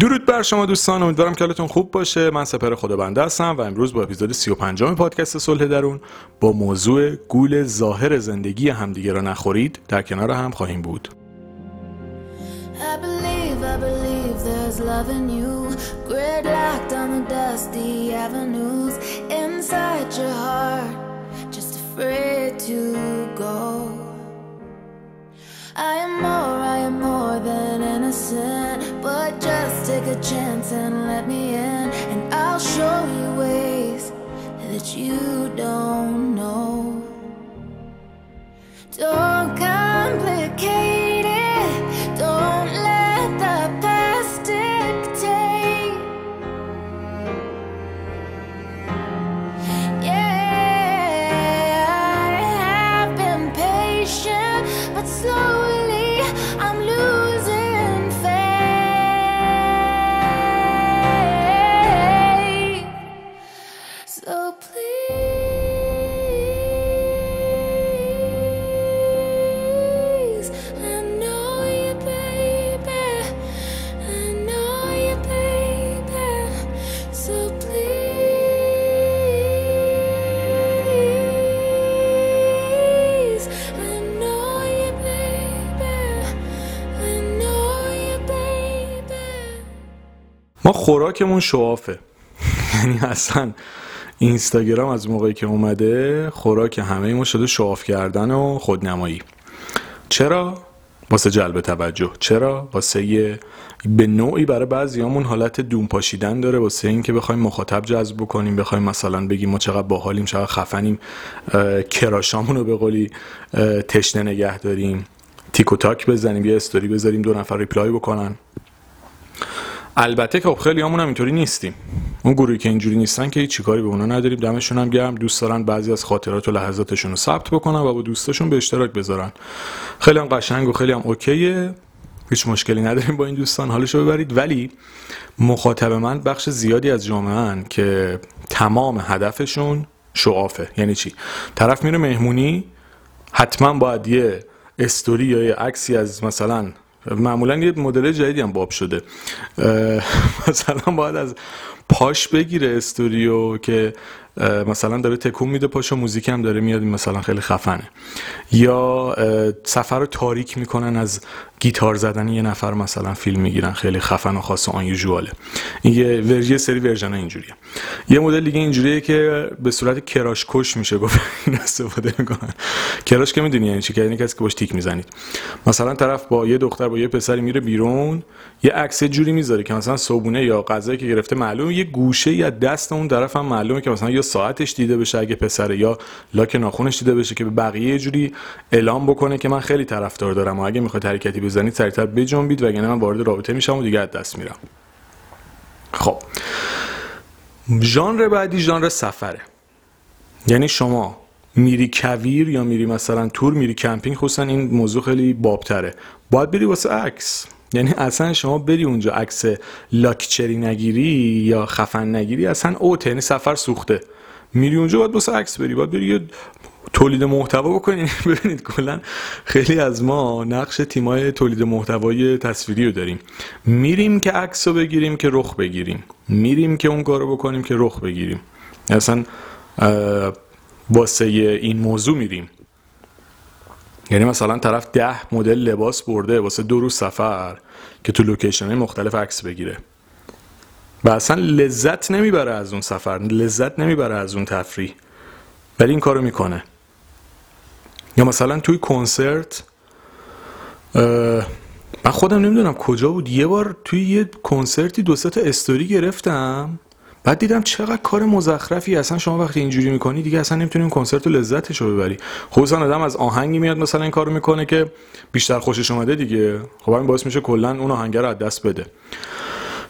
درود بر شما دوستان امیدوارم که حالتون خوب باشه. من سپر خدا بنده هستم و امروز با اپیزود 35 پادکست صلح درون با موضوع گول ظاهر زندگی همدیگه را نخورید در کنار هم خواهیم بود. I am more, I am more than innocent, but just take a chance and let me in, and I'll show you ways that you don't know. Don't complicate ما خوراکمون شوافه. یعنی اصلا اینستاگرام از موقعی که اومده خوراک همه ما شده شواف کردن و خودنمایی. چرا؟ واسه جلب توجه. چرا؟ واسه یه به نوعی برای بعضیامون حالت دون پاشیدن داره. واسه اینکه بخوایم مخاطب جذب بکنیم بخوایم مثلا بگیم ما چقدر باحالیم چقدر خفنیم کراشامون رو به قولی تشنه نگه داریم تیک تاک بزنیم یه استوری بذاریم دو نفر ریپلای بکنن. البته که خب خیلی همون هم اینطوری نیستیم. اون گروهی که اینجوری نیستن که هیچ چیکاری به اونا نداریم. دمشون هم گرم. دوست دارن بعضی از خاطرات و لحظاتشون رو ثبت بکنن و با دوستاشون به اشتراک بذارن. خیلی هم قشنگ و خیلی هم اوکیه. هیچ مشکلی نداریم با این دوستان. حالشو ببرید. ولی مخاطب من بخش زیادی از جامعه که تمام هدفشون شعافه. یعنی چی؟ طرف میره مهمونی حتما باید یه استوری یا یه عکسی از مثلا معمولا یه مدل جدیدی هم باب شده. مثلا باید از پاش بگیره استوریو که مثلا داره تکون میده پاشو موزیک هم داره میاد مثلا خیلی خفنه. یا صفحه رو تاریک می‌کنن از گیتار زدن یه نفر مثلا فیلم می‌گیرن خیلی خفن و خاص و آن این یه ور- یه سری version اینجوریه. یه مدل دیگه اینجوریه که به صورت crush کش میشه گفت استفاده می‌کنن. کراش که می‌دونی یعنی چی؟ که یعنی کسی که باش تیک می‌زنید. مثلا طرف با یه دختر با یه پسری میره بیرون یه عکس جوری می‌ذاره که مثلا صبونه یا غذایی که گرفته معلومه یه گوشه یا دست اون طرف هم معلومه که مثلا یا ساعتش دیده بشه اگه پسره یا لاک ناخونش دیده بشه که به بقیه یه جوری اعلام بکنه که من خیلی طرفدار دارم و اگه می‌خواید حرکتی بزنید سریعتر بجنبید وگرنه من وارد رابطه میشم و دیگه از دست میرم. خب. ژانر بعدی ژانر سفره. یعنی شما میری کویر یا میری مثلا تور میری کمپینگ خصوصا این موضوع خیلی بابتره. باید بری واسه عکس. یعنی اصلا شما بری اونجا عکس لاکچری نگیری یا خفن نگیری اصلا اوت یعنی سفر سوخته. میری اونجا باید واسه عکس بری باید بری تولید محتوا بکنین ببینید کلا خیلی از ما نقش تیمای تولید محتوای تصویری رو داریم. میریم که عکس رو بگیریم که رخ بگیریم. میریم که اون کارو بکنیم که رخ بگیریم. اصلا واسه این موضوع میریم. یعنی مثلا طرف ده مدل لباس برده واسه دو روز سفر که تو لوکیشن مختلف عکس بگیره. و اصلا لذت نمی‌بره از اون سفر لذت نمی‌بره از اون تفریح. ولی این کارو می‌کنه. یا مثلا توی کنسرت من خودم نمی‌دونم کجا بود. یه بار توی یه کنسرتی دو تا استوری گرفتم. بعد دیدم چقدر کار مزخرفی اصلا شما وقتی اینجوری می‌کنی دیگه اصلا نمی‌تونی اون کنسرت رو لذتش رو ببری. خصوصا آدم از آهنگی میاد مثلا این کارو می‌کنه که بیشتر خوشش اومده دیگه. خب همین باعث میشه کلا اون آهنگ رو از دست بده.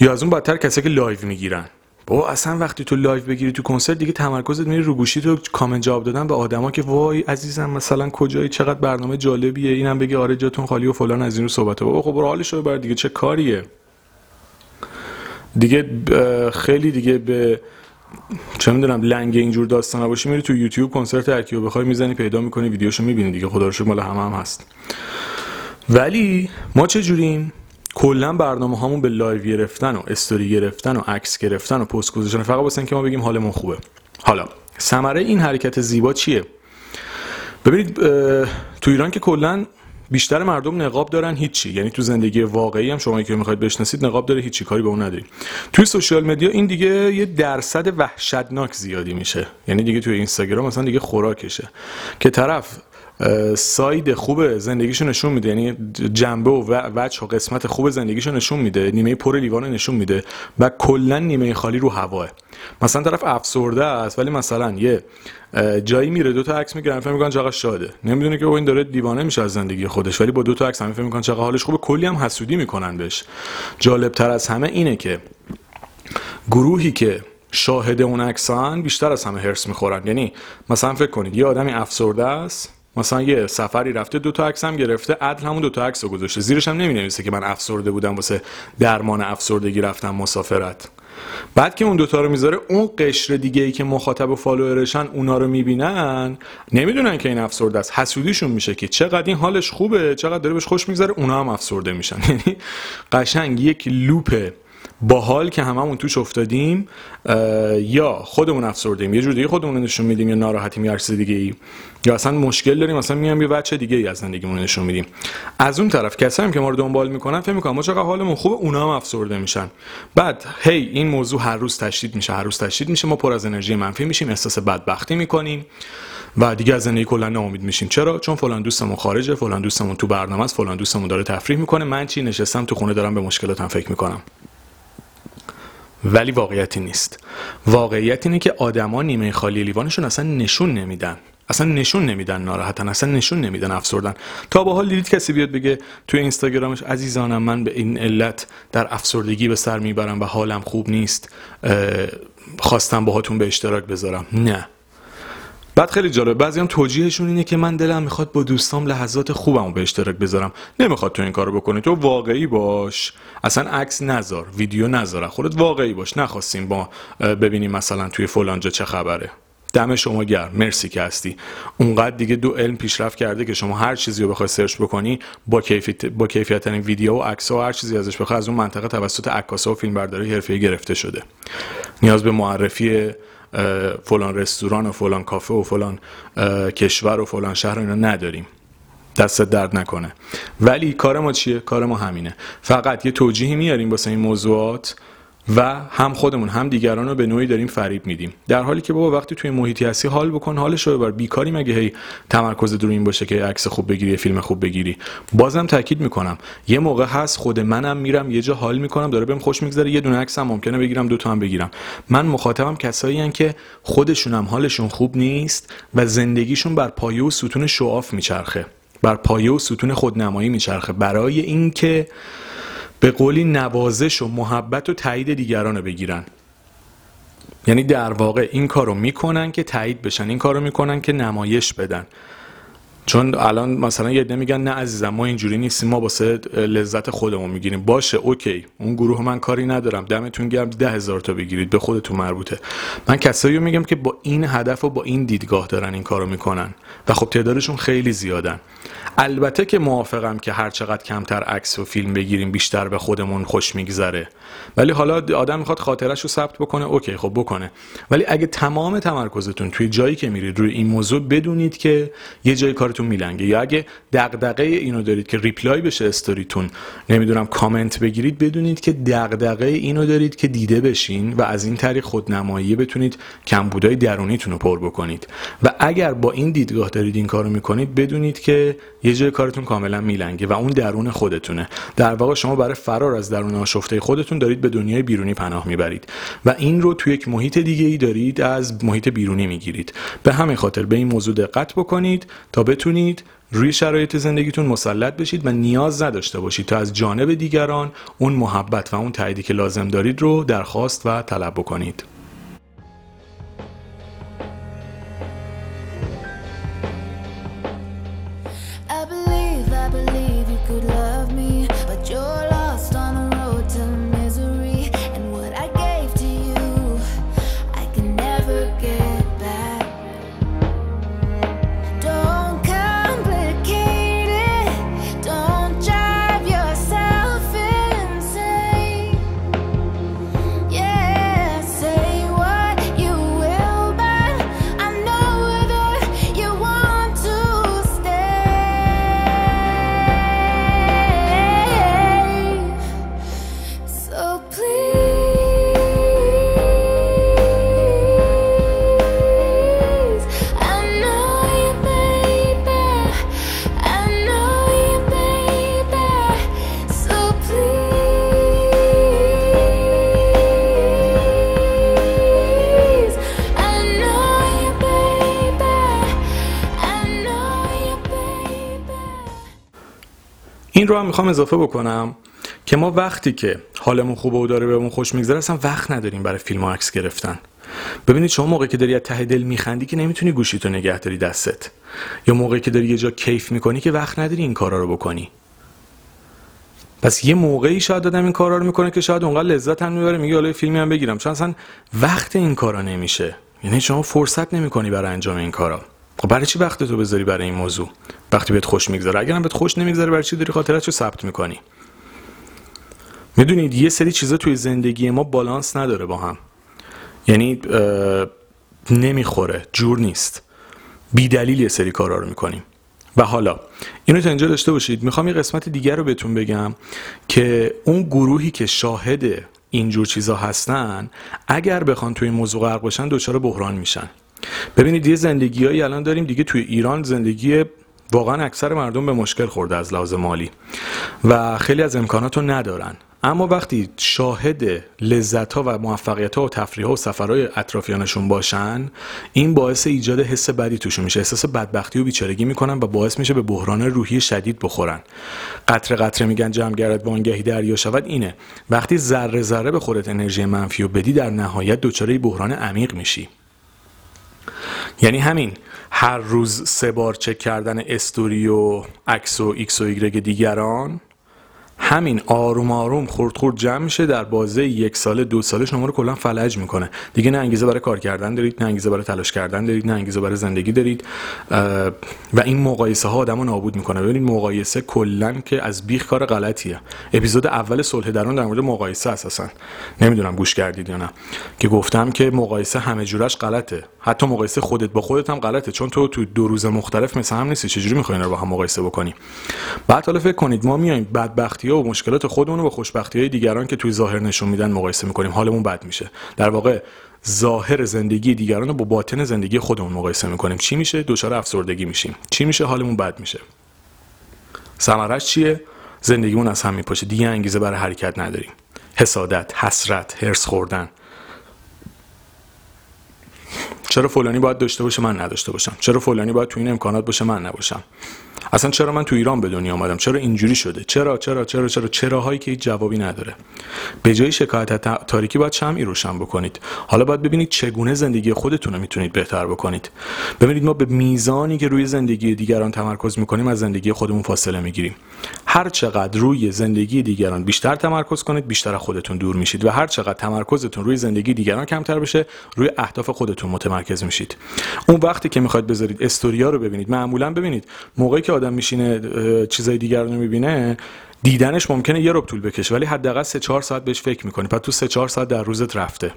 یا از اون بدتر کسی که live می‌گیرن. بابا اصلا وقتی تو live بگیری تو کنسرت دیگه تمرکزت میره رو گوشی تو کامنت جواب دادن به آدما که وای عزیزم مثلا کجایی چقدر برنامه جالبیه. اینم بگه آره جاتون خالی و فلان از این رو صحبت بابا خب حالش رو ببر دیگه چه کاریه؟ دیگه خیلی دیگه به چه می‌دونم لنگ اینجور داستانا باشی میری تو یوتیوب کنسرت هر کیو بخوای می‌زنی پیدا می‌کنی ویدیوشو می‌بینی دیگه خدا رو شکر مال همه هم هست. ولی ما چه جوریم؟ کلا برنامه هامون به live گرفتن و استوری گرفتن و عکس گرفتن و پست گذاشتن. فقط واسه اینکه ما بگیم حالمون خوبه. حالا ثمره این حرکت زیبا چیه؟ ببینید تو ایران که کلا بیشتر مردم نقاب دارن هیچی. یعنی تو زندگی واقعی هم شما که می‌خواید بشناسید نقاب داره هیچی کاری به اون نداری توی سوشال مدیا این دیگه یه درصد وحشتناک زیادی میشه. یعنی دیگه توی اینستاگرام مثلا دیگه خوراکشه. که طرف ساید خوب زندگیشو نشون میده. یعنی جنبه و وجه و قسمت خوب زندگیشو نشون میده. نیمه پر لیوان نشون میده. و کلا نیمه خالی رو هواه. مثلا طرف افسرده است ولی مثلا یه جایی میره دو تا عکس می‌گیرن فکر می‌کنن چقدر شاده. نمی‌دونه که این داره دیوانه میشه از زندگی خودش ولی با دو تا عکس همین فکر می‌کنن چقدر حالش خوبه. کلی هم حسودی می‌کنن بهش. جالب تر از همه اینه که گروهی که شاهد اون عکسان بیشتر از همه هرس می‌خورن. یعنی مثلا فکر کنید یه آدمی افسرده است مثلا یه سفری رفته دو تا عکس هم گرفته عدل همون دو تا عکس رو گذاشته. زیرش هم نمی‌نویسه که من افسرده بودم واسه درمان افسردگی رفتم مسافرت. بعد که اون دوتا رو می‌ذاره اون قشر دیگه ای که مخاطب و فالوورشن اونا رو می‌بینن نمی‌دونن که این افسرده است. حسودیشون میشه که چقدر این حالش خوبه چقدر داره بهش خوش میگذره اونا هم افسرده میشن. یعنی قشنگ یک لوپ با حال که هممون توش افتادیم یا خودمون افسردیم یه جور دیگه خودمون نشون میدیم یا ناراحتیم یا چیز دیگه ای یا اصلا مشکل داریم مثلا میام یه بچه دیگه ای از زندگیمون نشون میدیم. از اون طرف کسایی هم که ما رو دنبال می‌کنن فکر می‌کنم ما چقدر حالمون خوبه اونا هم افسرده میشن. بعد هی این موضوع هر روز تشدید میشه هر روز تشدید میشه ما پر از انرژی منفی میشیم احساس بدبختی می‌کنیم و دیگه از زندگی کلا ناامید میشیم. چرا؟ چون فلان دوستمون خارجه فلان دوستمون تو برنامه است فلان دوستمون داره تفریح می‌کنه. من چی نشستم تو خونه دارم به مشکلاتم فکر می‌کنم. ولی واقعیتی نیست. واقعیت اینه که آدما نیمه خالی لیوانشون اصلا نشون نمیدن. اصلا نشون نمیدن ناراحتن اصلا نشون نمیدن افسردن. تا به حال دیدید کسی بیاد بگه توی اینستاگرامش عزیزانم من به این علت در افسردگی به سر می‌برم و حالم خوب نیست خواستم باهاتون به اشتراک بذارم. نه. بعد خیلی جالب بعضی هم توجیهشون اینه که من دلم می‌خواد با دوستام لحظات خوبم به اشتراک بذارم. نمی‌خواد تو این کارو بکنی. تو واقعی باش. اصلا عکس نذار ویدیو نذار. خودت واقعی باش. نخواستیم با ببینیم مثلا توی فلانجا چه خبره. دم شما گرم. مرسی که هستی. اونقدر دیگه دو علم پیشرفت کرده که شما هر چیزی رو بخوای سرچ بکنی با کیفیت با کیفیت ویدیو و عکس و هر چیزی ازش بخوای از اون منطقه توسط عکاسا و فیلمبرداری حرفه‌ای گرفته شده. نیاز به معرفی فلان رستوران و فلان کافه و فلان کشور و فلان شهر اینا نداریم. دست درد نکنه. ولی کار ما چیه؟ کار ما همینه. فقط یه توجیهی میاریم واسه این موضوعات. و هم خودمون هم دیگران رو به نوعی داریم فریب میدیم. در حالی که بابا وقتی توی محیطی هستی حال بکن حالش رو ببر بیکاری مگه هی تمرکز دور این باشه که عکس خوب بگیری فیلم خوب بگیری؟ بازم تاکید می‌کنم. یه موقع هست خود منم میرم یه جا حال می‌کنم داره بهم خوش میگذره یه دونه عکس هم ممکنه بگیرم دو تا هم بگیرم. من مخاطبم کسایی که خودشون هم حالشون خوب نیست و زندگیشون بر پایه و ستون شعاف میچرخه. بر پایه و ستون خودنمایی میچرخه. برای اینکه به قولی نوازش و محبت و تایید دیگران رو بگیرن. یعنی در واقع این کار رو می‌کنن که تایید بشن این کار رو می‌کنن که نمایش بدن. چون الان مثلا یه میگن نه عزیزم ما اینجوری نیستیم ما واسه لذت خودمون می‌گیریم. باشه اوکی. اون گروه من کاری ندارم. دمتون گرم. ده هزار تا بگیرید. به خودتون مربوطه. من کسایی رو میگم که با این هدف و با این دیدگاه دارن این کارو می‌کنن. و خب تعدادشون خیلی زیادن. البته که موافقم که هر چقدر کمتر عکس و فیلم بگیریم بیشتر به خودمون خوش میگذره. ولی حالا آدم می‌خواد خاطرش رو ثبت بکنه okay خب بکنه. ولی اگه تمام تمرکزتون توی جایی که میرید روی این موضوع بدونید که یه جای کارتون میلنگه. یا اگه دغدغه اینو دارید که reply بشه استوریتون نمی‌دونم کامنت بگیرید بدونید که دغدغه اینو دارید که دیده بشین و از این طریق خودنمایی بتونید کمبودای درونیتون رو پر بکنید. و اگر با این دیدگاه دارید این کارو می‌کنید بدونید که یه جای کارتون کاملا میلنگه و اون درون خودتونه. در واقع شما برای فرار از درون آشفته خودتون دارید به دنیای بیرونی پناه می‌برید. و این رو توی یک محیط دیگه ای دارید از محیط بیرونی می‌گیرید. به همین خاطر به این موضوع دقت بکنید تا بتونید روی شرایط زندگیتون مسلط بشید و نیاز نداشته باشید تا از جانب دیگران اون محبت و اون تاییدی که لازم دارید رو درخواست و طلب بکنید. رو هم می‌خوام اضافه بکنم که ما وقتی که حالمون خوبه و داره بهمون خوش میگذره اصلا وقت نداریم برای فیلم و عکس گرفتن. ببینید شما موقعی که داری از ته دل میخندی که نمی‌تونی گوشیتو نگه داری دستت. یا موقعی که داری یه جا کیف می‌کنی که وقت نداری این کارا رو بکنی. پس یه موقعی شاید دادم این کارا رو می‌کنه که شاید اونقدر لذت هم می‌بره میگه حالا فیلمی هم بگیرم. چون اصلا وقت این کارا نمیشه. یعنی شما فرصت نمی‌کنی برای انجام این کارا. خب برای چی وقت تو بذاری برای این موضوع؟ وقتی بهت خوش میگذره. اگرم بهت خوش نمیگذره برای چی داری خاطرت رو ثبت می‌کنی؟ می‌دونید یه سری چیزا توی زندگی ما بالانس نداره با هم. یعنی نمی‌خوره جور نیست. بی دلیل یه سری کارا رو می‌کنیم. و حالا اینو تا اینجا داشته باشید. می‌خوام یه قسمت دیگر رو بهتون بگم که اون گروهی که شاهد اینجور چیزا هستن اگر بخوان توی این موضوع غرق باشن دچار بحران میشن. ببینید یه زندگیهایی الان داریم دیگه توی ایران زندگی واقعا اکثر مردم به مشکل خورده از لحاظ مالی و خیلی از امکانات رو ندارن. اما وقتی شاهد لذت ها و موفقیت ها و تفریح ها و سفرهای اطرافیانشون باشن این باعث ایجاد حس بدی توشون میشه احساس بدبختی و بیچارگی می‌کنن و باعث میشه به بحران روحی شدید بخورن. قطره قطره میگن جمع گرد وانگهی دریا شود اینه. وقتی ذره ذره به خودت انرژی منفی و بدی در نهایت دچار بحران عمیق میشی. یعنی همین هر روز سه بار چک کردن استوری و عکس و ایکس و ایگرگ دیگران همین آروم آروم خورد خورد جمع میشه در بازه یک ساله دو ساله. شما رو کلا فلج می‌کنه. دیگه نه انگیزه برای کار کردن دارید نه انگیزه برای تلاش کردن دارید نه انگیزه برای زندگی دارید. و این مقایسه ها آدمو نابود می‌کنه. ببینید مقایسه کلا که از بیخ کار غلطیه. اپیزود اول صلح درون در مورد مقایسه اساسا. نمی‌دونم گوش کردید یا نه. که گفتم که مقایسه همه جورش غلطه. حتی مقایسه خودت با خودت هم غلطه. چون تو تو دو روز مختلف مثل هم نیستی. چجوری می‌خوای رو با هم مقایسه بکنی؟ بعد حالا فکر کنید ما میایم بدبختی ها و مشکلات خودمون رو با خوشبختی های دیگران که توی ظاهر نشون میدن مقایسه می‌کنیم. حالمون بد میشه. در واقع ظاهر زندگی دیگران رو با باطن زندگی خودمون مقایسه می‌کنیم. چی میشه؟ دچار افسردگی میشیم. چی میشه؟ حالمون بد میشه. ثمرش چیه؟ زندگیمون از هم میپاشه. دیگه انگیزه برای حرکت نداریم. حسادت حسرت هرس خوردن. چرا فلانی باید داشته باشه من نداشته باشم؟ چرا فلانی باید تو این امکانات باشه من نباشم؟ اصلا چرا من تو ایران به دنیا آمدم؟ چرا اینجوری شده؟ چرا چرا چرا چرا؟ چرا هایی که هیچ جوابی نداره. به جای شکایت تاریکی باید شمعی روشن بکنید. حالا باید ببینید چگونه زندگی خودتون رو می‌تونید بهتر بکنید. ببینید ما به میزانی که روی زندگی دیگران تمرکز می‌کنیم از زندگی خودمون فاصله می‌گیریم. هر چقدر روی زندگی دیگران بیشتر تمرکز کنید بیشتر خودتون دور میشید و هر چقدر تمرکزتون روی زندگی دیگران کمتر بشه روی اهداف خودتون متمرکز میشید. اون وقتی که می‌خواید بذارید استوریا رو ببینید معمولا ببینید موقعی که آدم میشینه چیزای دیگر رو می‌بینه دیدنش ممکنه یه رب طول بکشه ولی حداقل 3 4 ساعت بهش فکر می‌کنی. پس تو 3 4 ساعت در روزت رفته.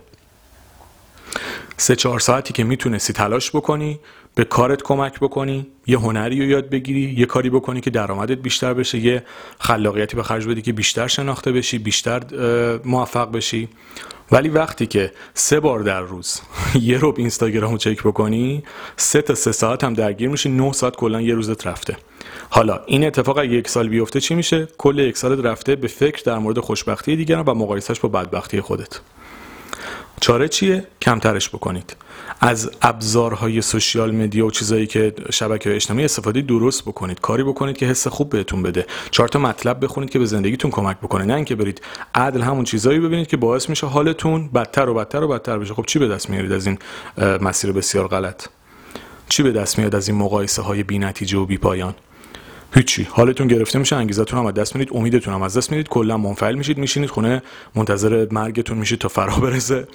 سه چهار ساعتی که می‌تونستی تلاش بکنی به کارت کمک بکنی یه هنری رو یاد بگیری یه کاری بکنی که درآمدت بیشتر بشه یه خلاقیتی به خرج بدی که بیشتر شناخته بشی بیشتر موفق بشی. ولی وقتی که سه بار در روز یه روب اینستاگرام رو چک بکنی سه تا سه ساعت هم درگیر میشی نه ساعت کلا یه روزت رفته. حالا این اتفاق اگه یک سال بیفته چی میشه؟ کل یک سالت رفته به فکر در مورد خوشبختی دیگران و مقایسهش با بدبختی خودت. چاره چیه؟ کمترش بکنید. از ابزارهای سوشیال مدیا و چیزایی که شبکه اجتماعی استفاده درست بکنید کاری بکنید که حس خوب بهتون بده. چهار تا مطلب بخونید که به زندگیتون کمک بکنه نه اینکه برید عدل همون چیزایی ببینید که باعث میشه حالتون بدتر و بدتر و بدتر بشه. خب چی به دست میارید از این مسیر بسیار غلط؟ چی به دست میاد از این مقایسه های بی نتیجه و بی پایان هیچی. حالتون گرفته میشه انگیزتون هم از دست می‌دید امیدتون هم از دست می‌دید کلا منفعل میشید میشینید خونه منتظر مرگتون میشید تا فرا برسه.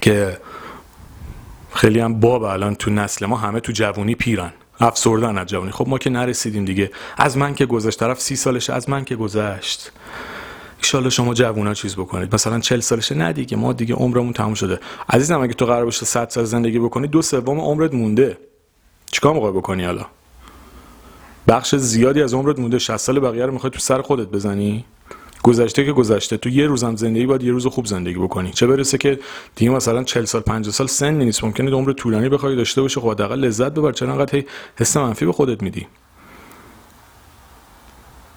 که خیلی هم باب الان تو نسل ما همه تو جوونی پیرن. افسردن از جوونی. خب ما که نرسیدیم دیگه. از من که گذشت. طرف سی سالشه. از من که گذشت. ایشالله شما جوونا چیز بکنید. مثلا چل سالشه. نه دیگه. ما دیگه عمرمون تموم شده. عزیزم اگه تو قرار باشه 100 سال زندگی بکنی دو سوم عمرت مونده. چیکار می‌خوای بکنی حالا؟ بخش زیادی از عمرت مونده. 60 سال بقیه رو می‌خوای تو سر خودت بزنی؟ گذشته که گذشته. تو یه روزم زندگی باید یه روز خوب زندگی بکنی. چه برسه که دیگه مثلا 40 سال 50 سال سن نیست. ممکنه عمر طولانی بخوای داشته باشه خب حداقل لذت ببر. چرا انقدر حس منفی به خودت میدی؟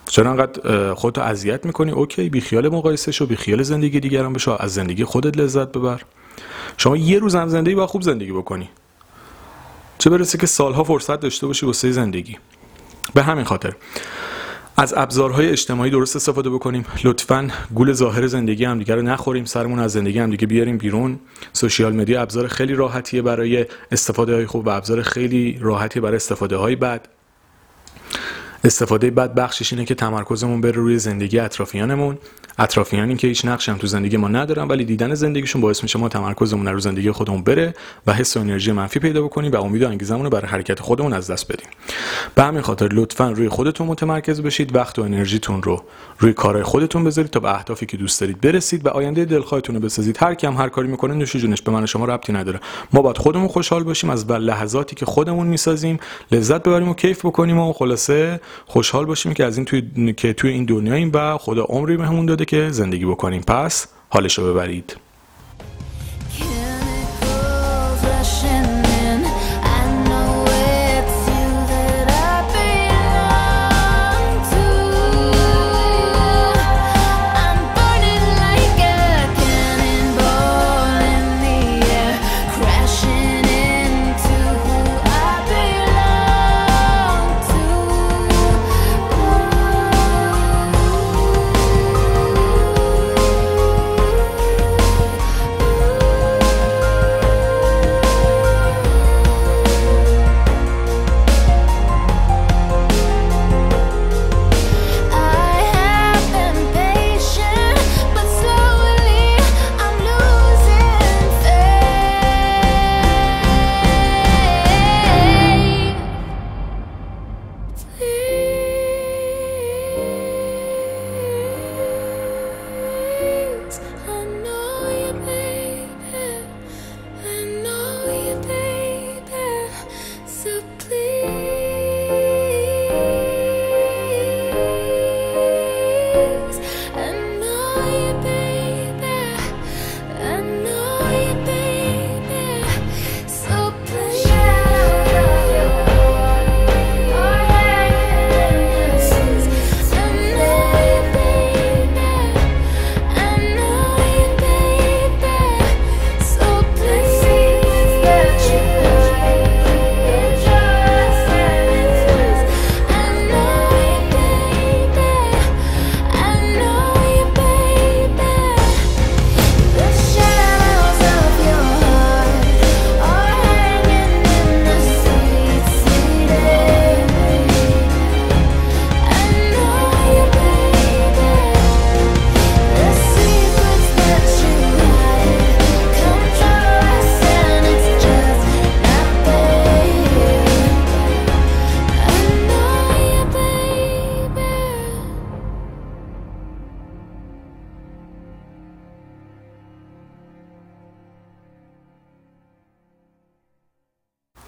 چرا انقدر خودتو اذیت می‌کنی؟ اوکی بی خیال مقایسه شو بی خیال زندگی دیگران بشو. از زندگی خودت لذت ببر. شما یه روز هم زندگی با خوب زندگی بکنی. چه برسه که سالها فرصت داشته باشی واسه زندگی. به همین خاطر. از ابزارهای اجتماعی درست استفاده بکنیم. لطفا گول ظاهر زندگی هم دیگه رو نخوریم. سرمون از زندگی هم دیگه بیاریم بیرون. سوشیال مدیا ابزار خیلی راحتیه برای استفاده های خوب و ابزار خیلی راحتی برای استفاده های بد. استفاده بد بخشش اینه که تمرکزمون بره روی زندگی اطرافیانمون. اطرافیانی که هیچ نقشی هم تو زندگی ما ندارن ولی دیدن زندگیشون باعث میشه ما تمرکزمون رو زندگی خودمون بره و حس و انرژی منفی پیدا بکنیم و امید و انگیزمون رو برای حرکت خودمون از دست بدیم. به همین خاطر لطفا روی خودتون متمرکز بشید وقت و انرژیتون رو روی کارهای خودتون بذارید تا به اهدافی که دوست دارید برسید و آینده دلخواهتون رو بسازید. هر کی هم هر کاری می‌کنه نوش جونش به من شما ربطی نداره. ما باید خودمون خوشحال باشیم از لحظاتی که خودمون می‌سازیم لذت ببریم و کیف بکنیم و خلاصه خوشحال باشیم که از این توی که توی این دنیاییم و خدا عمری بهمون داده که زندگی بکنیم. پس حالشو ببرید.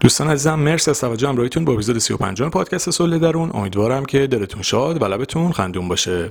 دوستان عزیزم مرسی از توجه همراهیتون با اپیزود 35 پادکست سله درون. امیدوارم که دلتون شاد و لبتون خندون باشه.